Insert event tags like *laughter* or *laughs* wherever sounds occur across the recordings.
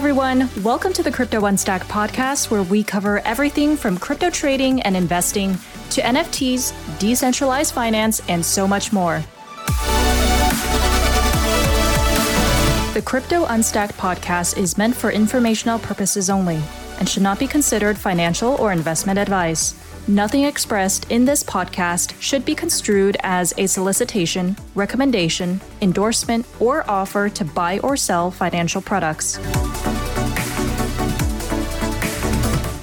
everyone. Welcome to the Crypto Unstacked podcast, where we cover everything from crypto trading and investing to NFTs, decentralized finance, and so much more. The Crypto Unstacked podcast is meant for informational purposes only and should not be considered financial or investment advice. Nothing expressed in this podcast should be construed as a solicitation, recommendation, endorsement, or offer to buy or sell financial products.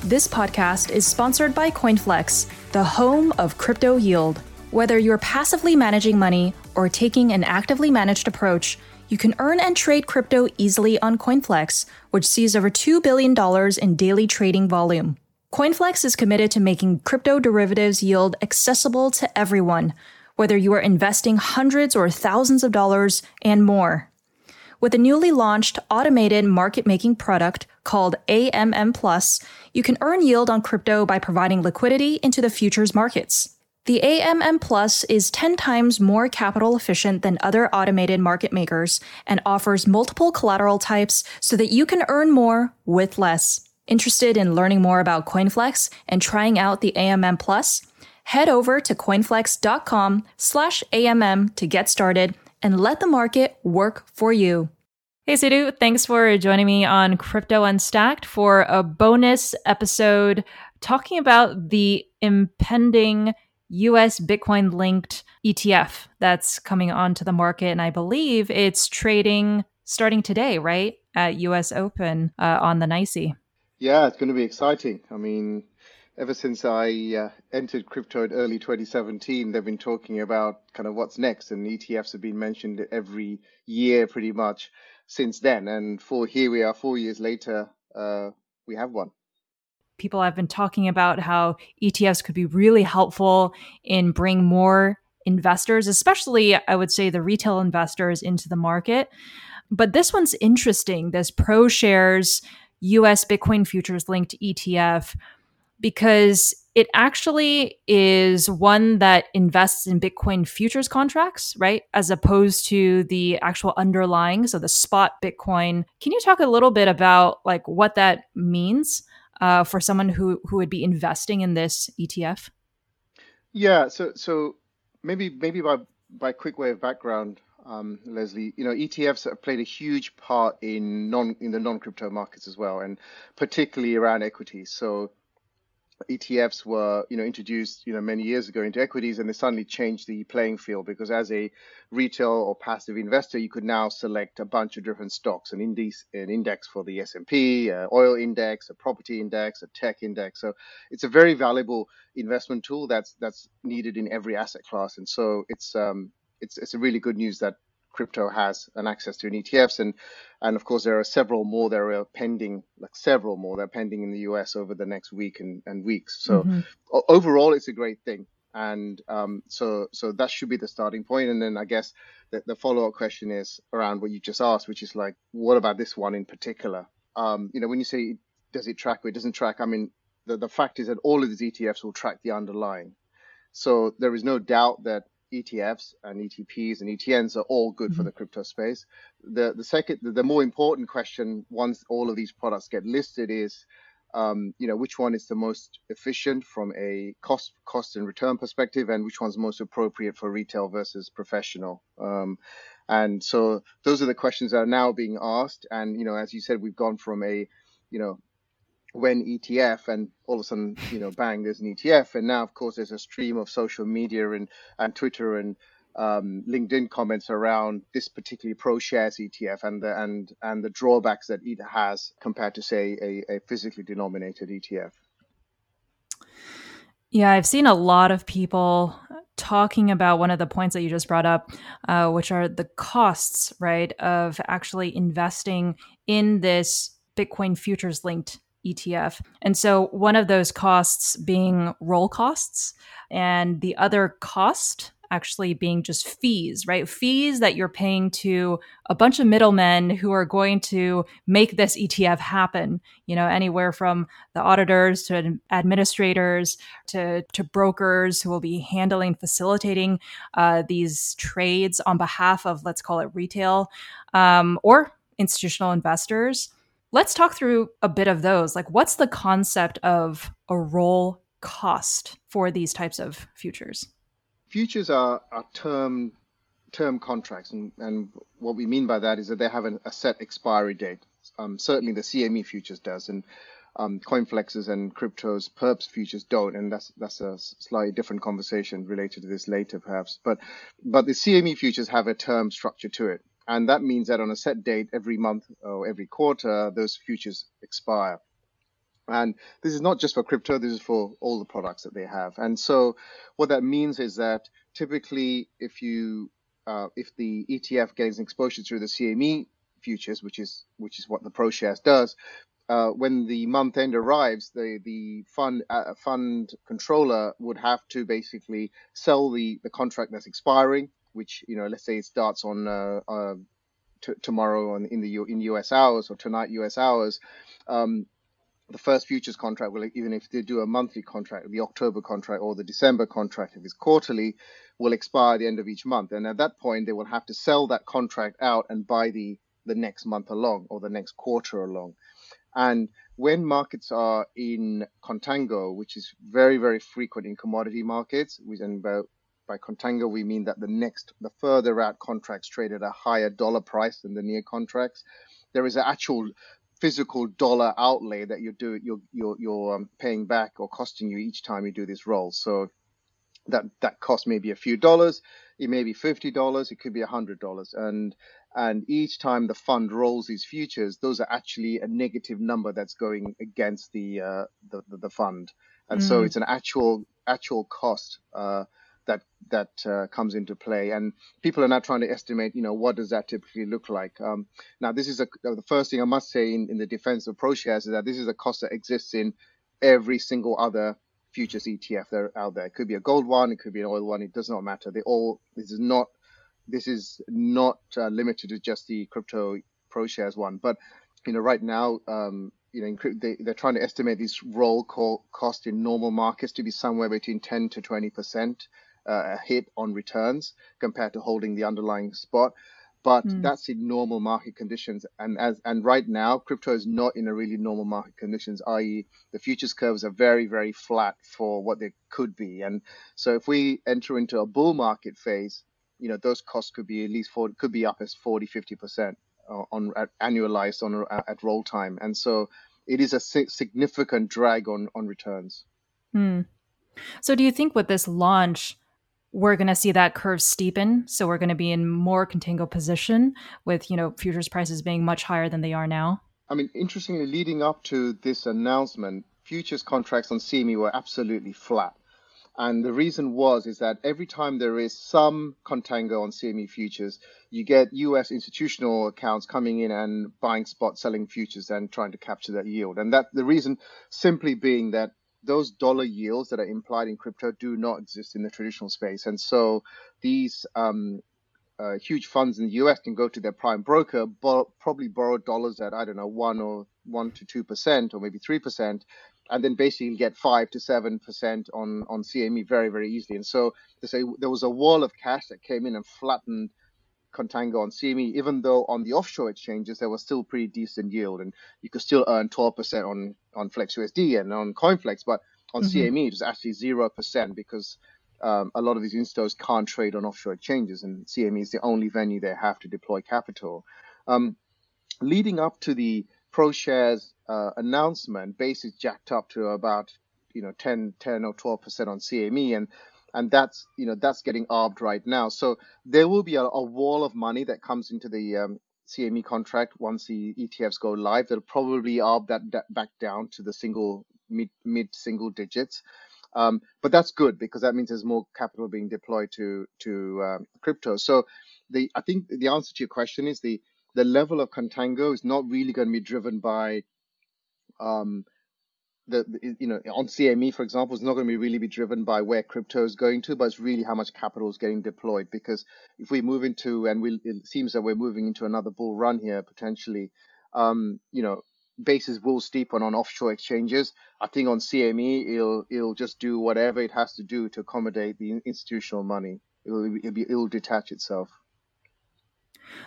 This podcast is sponsored by CoinFlex, the home of crypto yield. Whether you're passively managing money or taking an actively managed approach, you can earn and trade crypto easily on CoinFlex, which sees over $2 billion in daily trading volume. CoinFlex is committed to making crypto derivatives yield accessible to everyone, whether you are investing hundreds or thousands of dollars and more. With a newly launched automated market making product called AMM Plus, you can earn yield on crypto by providing liquidity into the futures markets. The AMM Plus is 10 times more capital efficient than other automated market makers and offers multiple collateral types so that you can earn more with less. Interested in learning more about CoinFlex and trying out the AMM Plus? Head over to coinflex.com slash AMM to get started and let the market work for you. Hey, Sudhu, thanks for joining me on Crypto Unstacked for a bonus episode talking about the impending US Bitcoin linked ETF that's coming onto the market. And I believe it's trading starting today, right? At US Open uh, on the NYSE. Yeah, it's going to be exciting. I mean, ever since I uh, entered crypto in early 2017, they've been talking about kind of what's next, and ETFs have been mentioned every year pretty much since then. And for here we are, four years later, uh, we have one. People have been talking about how ETFs could be really helpful in bring more investors, especially I would say the retail investors, into the market. But this one's interesting. This ProShares US Bitcoin futures linked ETF because it actually is one that invests in Bitcoin futures contracts, right? As opposed to the actual underlying, so the spot Bitcoin. Can you talk a little bit about like what that means uh, for someone who who would be investing in this ETF? Yeah, so so maybe maybe by by quick way of background, um, Leslie. You know, ETFs have played a huge part in non in the non-crypto markets as well, and particularly around equities. So ETFs were, you know, introduced, you know, many years ago into equities, and they suddenly changed the playing field because as a retail or passive investor, you could now select a bunch of different stocks, an index, an index for the S&P, oil index, a property index, a tech index. So it's a very valuable investment tool that's that's needed in every asset class, and so it's um, it's it's a really good news that crypto has an access to an ETFs and and of course there are several more that are pending like several more that are pending in the US over the next week and, and weeks. So mm-hmm. overall it's a great thing. And um, so so that should be the starting point. and then I guess the, the follow-up question is around what you just asked which is like what about this one in particular? Um, you know when you say does it track or it doesn't track I mean the, the fact is that all of these ETFs will track the underlying. So there is no doubt that ETFs and ETPs and ETNs are all good mm-hmm. for the crypto space. The the second, the, the, more important question once all of these products get listed is, um, you know, which one is the most efficient from a cost cost and return perspective, and which one's most appropriate for retail versus professional. Um, and so those are the questions that are now being asked. And you know, as you said, we've gone from a you know when ETF and all of a sudden, you know, bang, there's an ETF. And now, of course, there's a stream of social media and, and Twitter and um, LinkedIn comments around this particularly ProShares ETF and the, and, and the drawbacks that it has compared to, say, a, a physically denominated ETF. Yeah, I've seen a lot of people talking about one of the points that you just brought up, uh, which are the costs, right, of actually investing in this Bitcoin futures linked ETF. And so one of those costs being roll costs, and the other cost actually being just fees, right? Fees that you're paying to a bunch of middlemen who are going to make this ETF happen, you know, anywhere from the auditors to administrators to, to brokers who will be handling, facilitating uh, these trades on behalf of, let's call it retail um, or institutional investors. Let's talk through a bit of those. Like, what's the concept of a roll cost for these types of futures? Futures are, are term term contracts, and, and what we mean by that is that they have a, a set expiry date. Um, certainly, the CME futures does, and um, CoinFlexes and cryptos perps futures don't, and that's that's a slightly different conversation related to this later, perhaps. But but the CME futures have a term structure to it, and that means that on a set date every month or every quarter, those futures expire. And this is not just for crypto, this is for all the products that they have. And so what that means is that typically if you uh, if the ETF gains exposure through the CME futures, which is which is what the ProShares does, uh, when the month end arrives, the the fund uh, fund controller would have to basically sell the the contract that's expiring, which you know, let's say it starts on uh, uh t- tomorrow on in the U- in US hours or tonight US hours. Um, the first futures contract will even if they do a monthly contract, the October contract or the December contract, if it's quarterly, will expire at the end of each month. And at that point, they will have to sell that contract out and buy the the next month along or the next quarter along. And when markets are in contango, which is very, very frequent in commodity markets, and by, by contango we mean that the next, the further out contracts trade at a higher dollar price than the near contracts, there is an actual physical dollar outlay that you do you're you're, you're um, paying back or costing you each time you do this roll. So that that cost maybe a few dollars. It may be fifty dollars. It could be a hundred dollars, and and each time the fund rolls these futures, those are actually a negative number that's going against the uh, the, the, the, fund, and mm. so it's an actual actual cost uh, that that uh, comes into play. And people are now trying to estimate, you know, what does that typically look like? Um, now, this is a, the first thing I must say in, in the defense of ProShares is that this is a cost that exists in every single other futures ETF that are out there. It could be a gold one, it could be an oil one. It does not matter. They all this is not this is not uh, limited to just the crypto ProShares one, but you know right now, um, you know they, they're trying to estimate this roll call cost in normal markets to be somewhere between 10 to 20 percent uh, hit on returns compared to holding the underlying spot. But mm. that's in normal market conditions, and as and right now, crypto is not in a really normal market conditions. I.e., the futures curves are very very flat for what they could be, and so if we enter into a bull market phase, you know those costs could be at least 40, could be up as 40 50 percent uh, on at, annualized on uh, at roll time and so it is a significant drag on on returns hmm. so do you think with this launch we're going to see that curve steepen. So we're going to be in more contango position with you know futures prices being much higher than they are now. I mean interestingly leading up to this announcement futures contracts on cme were absolutely flat. And the reason was is that every time there is some contango on CME futures, you get US institutional accounts coming in and buying spot selling futures and trying to capture that yield. And that the reason simply being that those dollar yields that are implied in crypto do not exist in the traditional space. And so these um, uh, huge funds in the US can go to their prime broker, bo- probably borrow dollars at, I don't know, one or one to two percent or maybe three percent and then basically get five to seven percent on on CME very very easily. And so to say there was a wall of cash that came in and flattened contango on CME, even though on the offshore exchanges there was still pretty decent yield, and you could still earn 12% on on FlexUSD and on CoinFlex, but on mm-hmm. CME it was actually zero percent because um, a lot of these instos can't trade on offshore exchanges, and CME is the only venue they have to deploy capital. Um, leading up to the ProShares uh, announcement, base is jacked up to about you know 10, 10 or 12 percent on CME, and and that's you know that's getting arbed right now. So there will be a, a wall of money that comes into the um, CME contract once the ETFs go live. They'll probably arb that, that back down to the single mid mid single digits. Um, but that's good because that means there's more capital being deployed to to um, crypto. So the I think the answer to your question is the the level of contango is not really going to be driven by um, the, you know on CME for example is not going to be really be driven by where crypto is going to but it's really how much capital is getting deployed. Because if we move into and we it seems that we're moving into another bull run here potentially um, you know bases will steepen on offshore exchanges. I think on CME it'll it'll just do whatever it has to do to accommodate the institutional money. It'll it'll, be, it'll detach itself.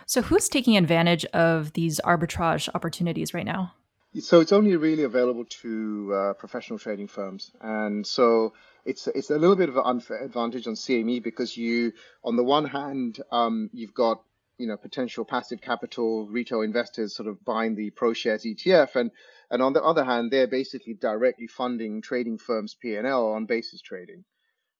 So, who's taking advantage of these arbitrage opportunities right now? So, it's only really available to uh, professional trading firms. And so, it's it's a little bit of an unfair advantage on CME because you, on the one hand, um, you've got you know potential passive capital retail investors sort of buying the ProShares ETF, and and on the other hand, they're basically directly funding trading firms' P&L on basis trading,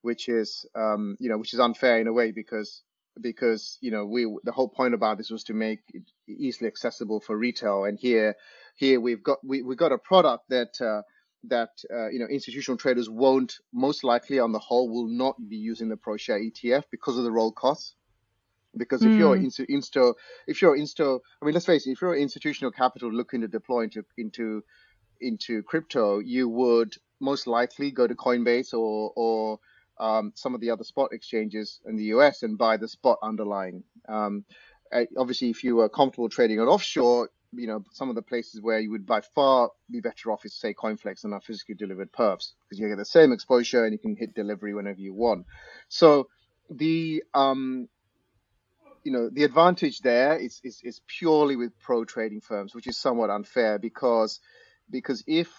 which is um, you know which is unfair in a way because because you know we the whole point about this was to make it easily accessible for retail, and here here we've got we we got a product that. Uh, that uh, you know institutional traders won't most likely on the whole will not be using the ProShare ETF because of the roll costs because if mm. you're insto, insto, if you're insto, I mean, let's face it, if you're institutional capital looking to deploy into into into crypto, you would most likely go to Coinbase or or um, some of the other spot exchanges in the US and buy the spot underlying. Um, obviously, if you were comfortable trading on offshore, you know some of the places where you would by far be better off is say Coinflex and our physically delivered perps because you get the same exposure and you can hit delivery whenever you want. So the um, you know, the advantage there is, is, is purely with pro trading firms, which is somewhat unfair because because if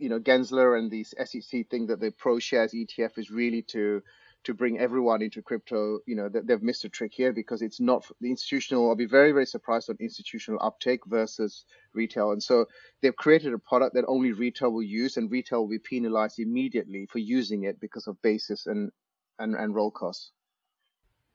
you know Gensler and the SEC think that the ProShares ETF is really to to bring everyone into crypto, you know, they've missed a trick here because it's not the institutional. I'll be very, very surprised on institutional uptake versus retail. And so they've created a product that only retail will use, and retail will be penalized immediately for using it because of basis and and, and roll costs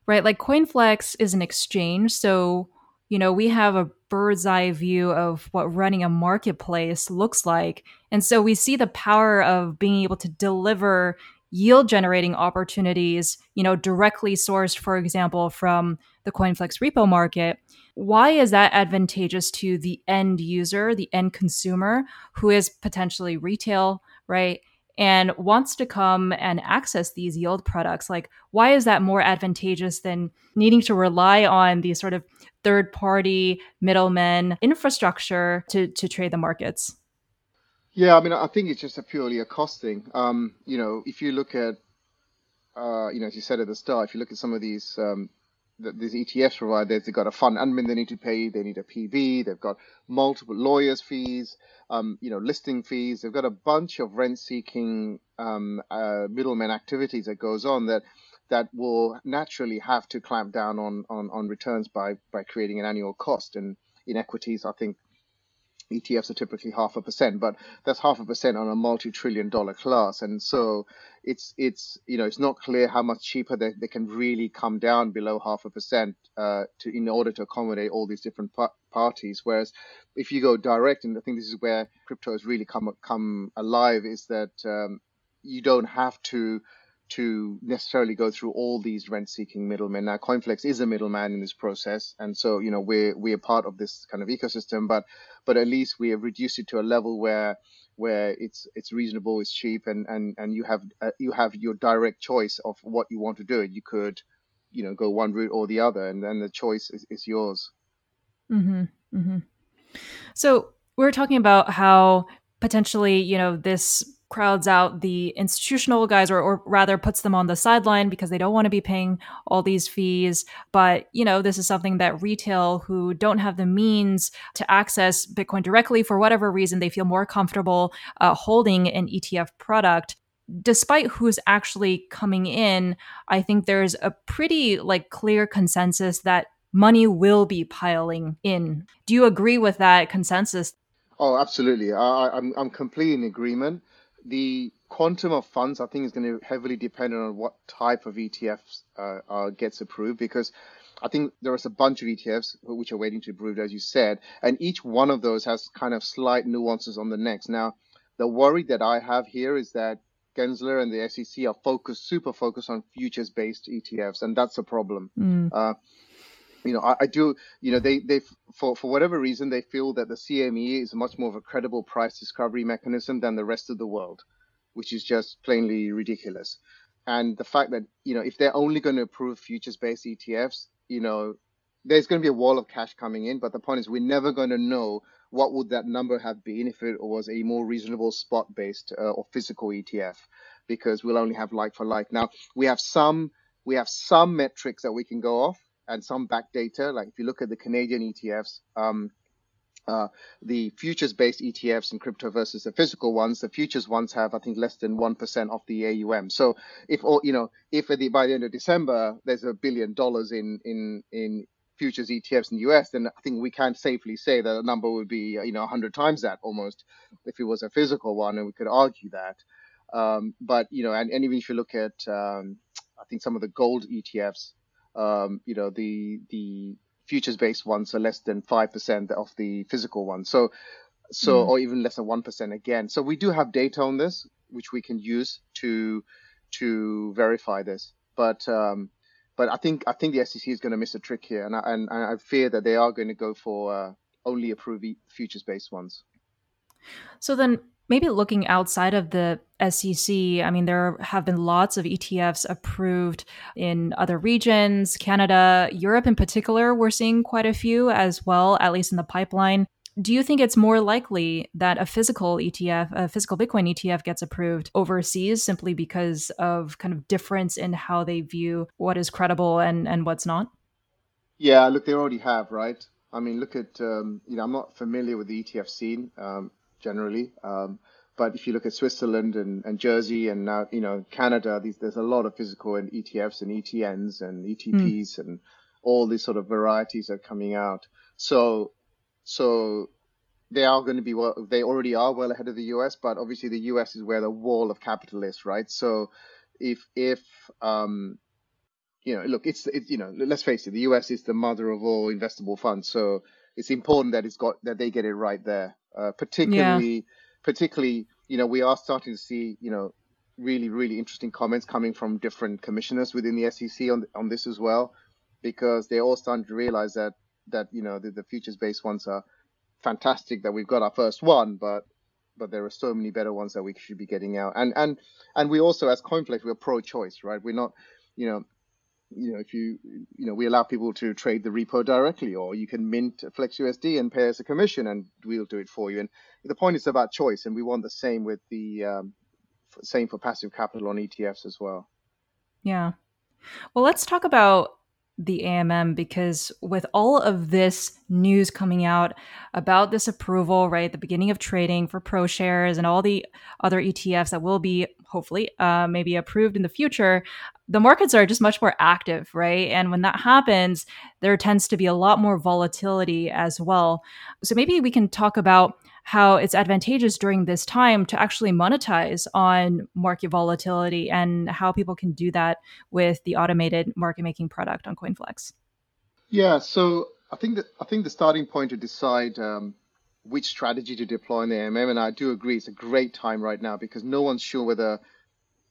right? Like CoinFlex is an exchange. So, you know, we have a bird's eye view of what running a marketplace looks like. And so we see the power of being able to deliver yield generating opportunities, you know, directly sourced, for example, from the CoinFlex repo market. Why is that advantageous to the end user, the end consumer, who is potentially retail, right? And wants to come and access these yield products like why is that more advantageous than needing to rely on these sort of third party middlemen infrastructure to to trade the markets? Yeah i mean i think it's just a purely a cost thing. Um, you know if you look at uh, you know as you said at the start if you look at some of these um, these ETFs providers, they've got a fund admin they need to pay, they need a PB, they've got multiple lawyers' fees, um, you know, listing fees. They've got a bunch of rent-seeking um, uh, middleman activities that goes on that that will naturally have to clamp down on, on, on returns by by creating an annual cost. And in equities, I think ETFs are typically half a percent, but that's half a percent on a multi-trillion dollar class. And so it's, it's, you know, it's not clear how much cheaper they, they can really come down below half a percent uh, to, in order to accommodate all these different pa- parties. Whereas if you go direct, and I think this is where crypto has really come, come alive is that um, you don't have to to necessarily go through all these rent-seeking middlemen. Now, Coinflex is a middleman in this process, and so you know we're we're part of this kind of ecosystem. But but at least we have reduced it to a level where where it's it's reasonable, it's cheap, and and and you have uh, you have your direct choice of what you want to do. You could you know go one route or the other, and then the choice is, is yours. Mm-hmm. Mm-hmm. So we we're talking about how potentially you know this crowds out the institutional guys or, or rather puts them on the sideline because they don't want to be paying all these fees. But you know this is something that retail who don't have the means to access bitcoin directly for whatever reason they feel more comfortable uh, holding an etf product. Despite who's actually coming in i think there's a pretty like clear consensus that money will be piling in. Do you agree with that consensus? Oh, absolutely. I, I'm I'm completely in agreement the quantum of funds, I think, is going to heavily depend on what type of ETFs uh, uh, gets approved because I think there is a bunch of ETFs which are waiting to be approved, as you said, and each one of those has kind of slight nuances on the next. Now, the worry that I have here is that Gensler and the SEC are focused, super focused on futures-based ETFs, and that's a problem. Mm. Uh, you know, I, I, do, you know, they, they, for, for whatever reason, they feel that the CME is much more of a credible price discovery mechanism than the rest of the world, which is just plainly ridiculous. And the fact that, you know, if they're only going to approve futures based ETFs, you know, there's going to be a wall of cash coming in. But the point is, we're never going to know what would that number have been if it was a more reasonable spot based uh, or physical ETF, because we'll only have like for like. Now, we have some, we have some metrics that we can go off and some back data. Like if you look at the Canadian ETFs, um, uh, the futures-based ETFs in crypto versus the physical ones, the futures ones have, I think, less than one percent of the AUM. So if you know, if the, by the end of December there's a billion dollars in in in futures ETFs in the US, then I think we can safely say that the number would be you know 100 times that almost if it was a physical one, and we could argue that. Um, but you know, and, and, even if you look at, um, I think some of the gold ETFs, um, you know, the the futures based ones are less than 5% of the physical ones. So, so, mm. or even less than 1% again. So we do have data on this, which we can use to, to verify this. But, um, but I think, I think the SEC is going to miss a trick here. And I, and, and I fear that they are going to go for, uh, only approve futures based ones. So then maybe looking outside of the SEC, I mean, there have been lots of ETFs approved in other regions, Canada, Europe in particular. We're seeing quite a few as well, at least in the pipeline. Do you think it's more likely that a physical ETF, a physical Bitcoin ETF gets approved overseas simply because of kind of difference in how they view what is credible and, and what's not? Yeah, look, they already have, right? I mean, look at, um, you know, I'm not familiar with the ETF scene. Um, generally. Um, but if you look at Switzerland and, and Jersey and now, you know, Canada, these, there's a lot of physical and ETFs and ETNs and ETPs mm. and all these sort of varieties are coming out. So, so they are going to be well, they already are well ahead of the US, but obviously the US is where the wall of capital is, right? So if, if, um, you know, look, it's, it, you know, let's face it, the US is the mother of all investable funds. So it's important that it's got, that they get it right there. Uh, particularly, yeah. particularly, you know, we are starting to see, you know, really, really interesting comments coming from different commissioners within the SEC on on this as well, because they're all starting to realize that that you know the, the futures-based ones are fantastic. That we've got our first one, but but there are so many better ones that we should be getting out. And and and we also, as Coinflex, we're pro-choice, right? We're not, you know, you know, if you, you know, we allow people to trade the repo directly, or you can mint Flex USD and pay us a commission, and we'll do it for you. And the point is about choice, and we want the same with the um, same for passive capital on ETFs as well. Yeah. Well, let's talk about the AMM because with all of this news coming out about this approval, right, the beginning of trading for pro shares and all the other ETFs that will be hopefully uh, maybe approved in the future, the markets are just much more active, right? And when that happens, there tends to be a lot more volatility as well. So maybe we can talk about how it's advantageous during this time to actually monetize on market volatility and how people can do that with the automated market making product on CoinFlex. Yeah, so I think that I think the starting point to decide um, which strategy to deploy in the AMM, and I do agree, it's a great time right now because no one's sure whether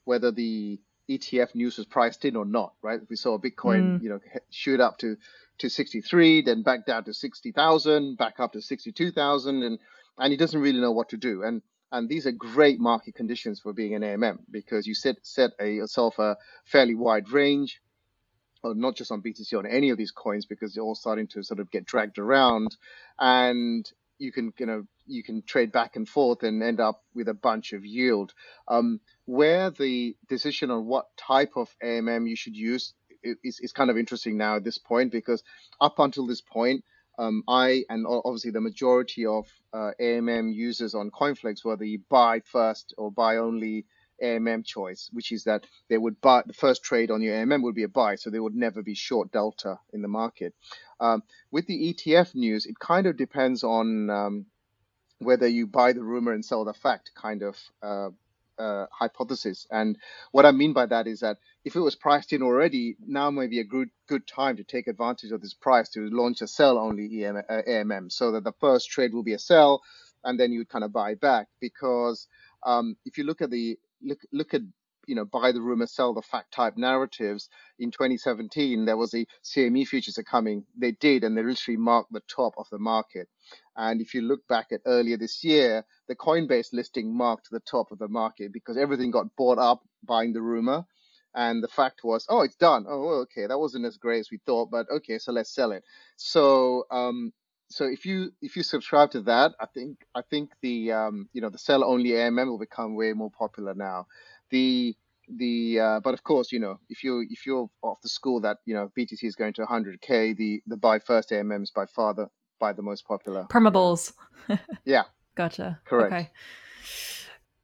whether the ETF news was priced in or not, right? We saw Bitcoin, mm. you know, shoot up to to 63, then back down to 60,000, back up to 62,000, and and he doesn't really know what to do. And and these are great market conditions for being an AMM because you set set a, yourself a fairly wide range, or not just on BTC on any of these coins because they're all starting to sort of get dragged around, and you can you know you can trade back and forth and end up with a bunch of yield. Um, where the decision on what type of AMM you should use is, is kind of interesting now at this point because up until this point, um, I and obviously the majority of uh, AMM users on CoinFlex were the buy first or buy only AMM choice, which is that they would buy the first trade on your AMM would be a buy, so they would never be short delta in the market. Um, with the ETF news, it kind of depends on um, whether you buy the rumor and sell the fact kind of uh, uh, hypothesis. And what I mean by that is that if it was priced in already, now may be a good good time to take advantage of this price to launch a sell only EM, uh, AMM, so that the first trade will be a sell, and then you kind of buy back. Because um, if you look at the look look at you know buy the rumor sell the fact type narratives in 2017 there was a cme futures are coming they did and they literally marked the top of the market and if you look back at earlier this year, the Coinbase listing marked the top of the market because everything got bought up buying the rumor. And the fact was, oh, it's done. Oh, okay, that wasn't as great as we thought, but okay, so let's sell it. So, um, so if you if you subscribe to that, I think I think the um, you know the sell only AMM will become way more popular now. The the uh, but of course, you know, if you if you're off the school that you know BTC is going to 100k, the the buy first AMM is by far the by the most popular. Permabulls. *laughs* Yeah, gotcha. correct. Okay.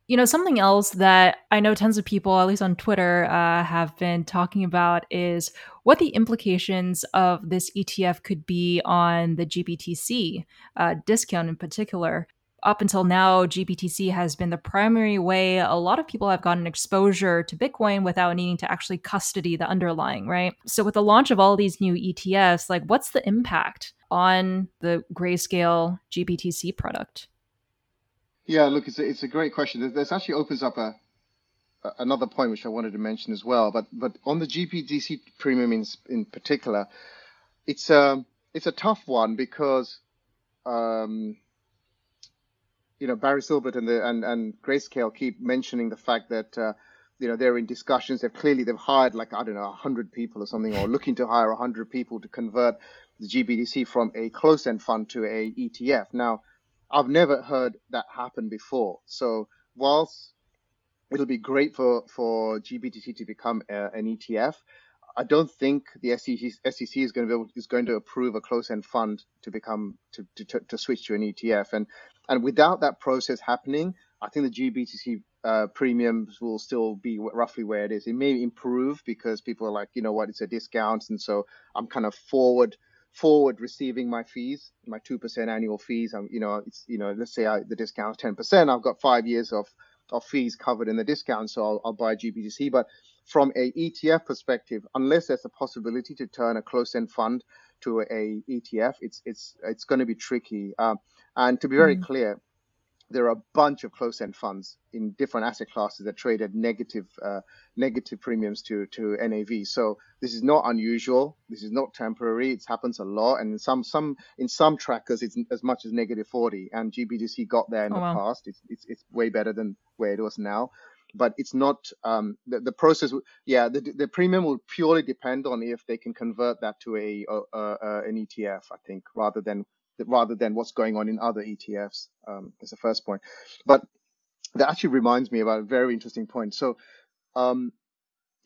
You know, something else that I know tons of people, at least on Twitter, uh, have been talking about is what the implications of this ETF could be on the GBTC uh, discount in particular. Up until now, GBTC has been the primary way a lot of people have gotten exposure to Bitcoin without needing to actually custody the underlying, right? So, with the launch of all these new ETFs, like what's the impact on the Grayscale GBTC product? Yeah, look, it's a, it's a great question. This actually opens up a, a another point which I wanted to mention as well. But but on the GBTC premium in in particular, it's a um, it's a tough one because um, you know Barry Silbert and the and and Grayscale keep mentioning the fact that. Uh, you know they're in discussions. They've clearly they've hired like I don't know hundred people or something, or looking to hire hundred people to convert the GBTC from a closed-end fund to a ETF. Now, I've never heard that happen before. So whilst it'll be great for, for GBTC to become a, an ETF, I don't think the SEC, SEC is going to be able, is going to approve a closed-end fund to become to, to, to switch to an ETF. And and without that process happening, I think the GBTC uh, premiums will still be roughly where it is. It may improve because people are like, you know what, it's a discount, and so I'm kind of forward forward receiving my fees, my two percent annual fees. I'm, you know, it's you know, let's say I, the discount is ten percent. I've got five years of of fees covered in the discount, so I'll, I'll buy GBTC. But from a ETF perspective, unless there's a possibility to turn a closed-end fund to a ETF, it's it's it's going to be tricky. Um, and to be very mm-hmm. clear, there are a bunch of close-end funds in different asset classes that trade at negative uh, negative premiums to to NAV. So this is not unusual. This is not temporary. It happens a lot, and in some some in some trackers it's as much as negative 40. And GBTC got there in oh, the wow. past. It's, it's it's way better than where it was now. But it's not um, the, the process. Yeah, the, the premium will purely depend on if they can convert that to a, a, a an ETF. I think rather than rather than what's going on in other ETFs. Um, is the first point. But that actually reminds me about a very interesting point. So, um,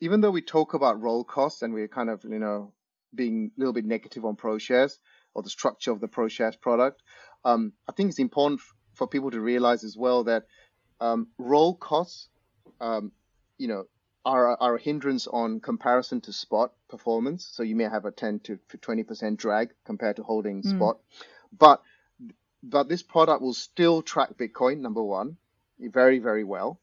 even though we talk about roll costs and we're kind of, you know, being a little bit negative on ProShares or the structure of the ProShares product, um, I think it's important f- for people to realize as well that um, roll costs, um, you know, are, are a hindrance on comparison to spot performance. So you may have a 10 to 20% drag compared to holding mm. spot. But but this product will still track Bitcoin, number one, very, very well.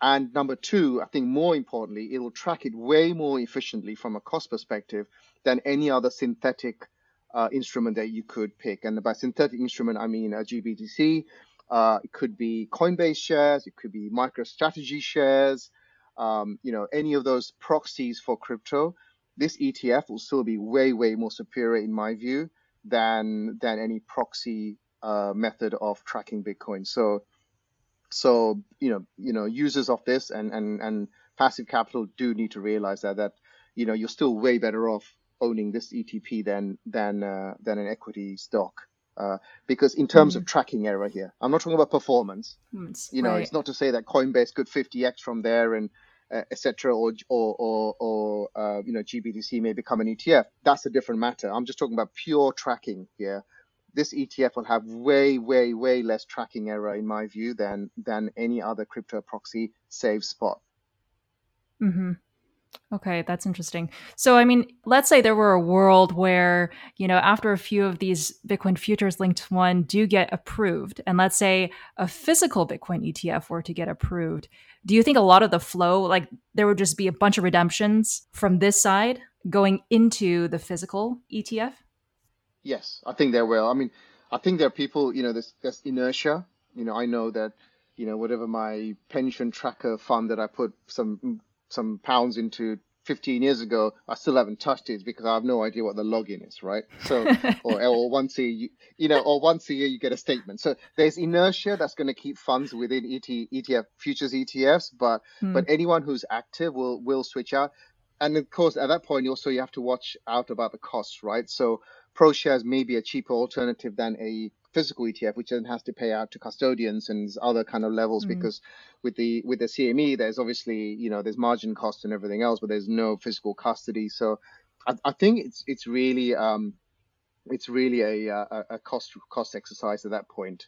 And number two, I think more importantly, it will track it way more efficiently from a cost perspective than any other synthetic uh, instrument that you could pick. And by synthetic instrument, I mean a GBTC. Uh, it could be Coinbase shares. It could be MicroStrategy shares. Um, you know, any of those proxies for crypto. This ETF will still be way, way more superior in my view than than any proxy uh, method of tracking Bitcoin. So so you know you know users of this and and and passive capital do need to realize that that you know you're still way better off owning this ETP than than uh, than an equity stock. Uh, because in terms mm. of tracking error here, I'm not talking about performance. You know, right. it's not to say that Coinbase could 50x from there and uh, etc. Or or or, or uh, you know GBTC may become an ETF. That's a different matter. I'm just talking about pure tracking here. This ETF will have way, way, way less tracking error in my view than than any other crypto proxy, save spot. Mm-hmm. Okay, that's interesting. So, I mean, let's say there were a world where, you know, after a few of these Bitcoin futures linked one do get approved, and let's say a physical Bitcoin ETF were to get approved, do you think a lot of the flow, like there would just be a bunch of redemptions from this side going into the physical ETF? Yes, I think there will. I mean, I think there are people, you know, there's, there's inertia. You know, I know that, you know, whatever my pension tracker fund that I put some some pounds into 15 years ago, I still haven't touched it because I have no idea what the login is, right? So, *laughs* or, or once a year, you know, or once a year you get a statement. So there's inertia that's going to keep funds within ET, ETF futures ETFs, but hmm. but anyone who's active will will switch out. And of course, at that point, also you have to watch out about the costs, right? So ProShares may be a cheaper alternative than a physical ETF, which then has to pay out to custodians and other kind of levels mm-hmm. because with the with the CME, there's obviously you know there's margin cost and everything else, but there's no physical custody. So I, I think it's it's really um, it's really a, a, a cost cost exercise at that point.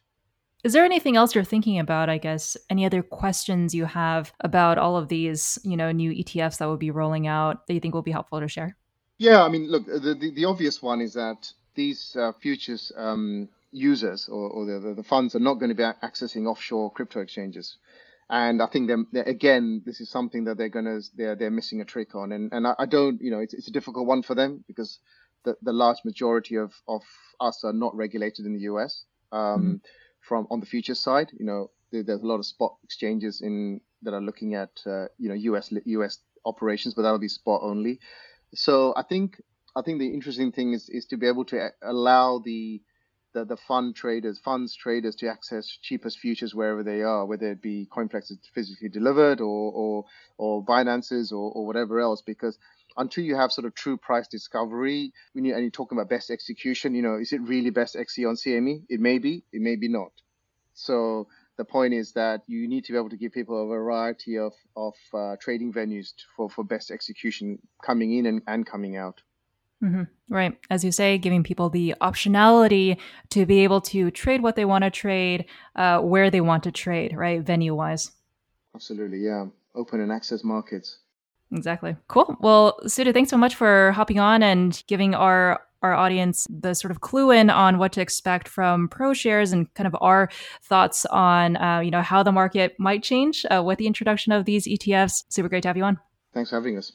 Is there anything else you're thinking about? I guess any other questions you have about all of these, you know, new ETFs that will be rolling out that you think will be helpful to share? Yeah, I mean, look, the the, the obvious one is that these uh, futures um, users or, or the, the funds are not going to be accessing offshore crypto exchanges. And I think they're, they're, again, this is something that they're going to they're they're missing a trick on. And and I, I don't, you know, it's, it's a difficult one for them because the, the large majority of, of us are not regulated in the US. Um, mm-hmm. From on the futures side, you know, there, there's a lot of spot exchanges in that are looking at uh, you know US US operations, but that'll be spot only. So I think I think the interesting thing is is to be able to allow the the, the fund traders, funds traders to access cheapest futures wherever they are, whether it be Coinflex physically delivered or or or Binance's or, or whatever else, because until you have sort of true price discovery, when you and you're talking about best execution, you know, is it really best XE on CME? It may be, it may be not. So the point is that you need to be able to give people a variety of of uh, trading venues for for best execution coming in and, and coming out. Mm-hmm. Right. As you say, giving people the optionality to be able to trade what they want to trade, uh, where they want to trade, right? Venue wise. Absolutely. Yeah. Open and access markets. Exactly. Cool. Well, Sudhu, thanks so much for hopping on and giving our our audience the sort of clue in on what to expect from ProShares and kind of our thoughts on uh, you know how the market might change uh, with the introduction of these ETFs. Super great to have you on. Thanks for having us.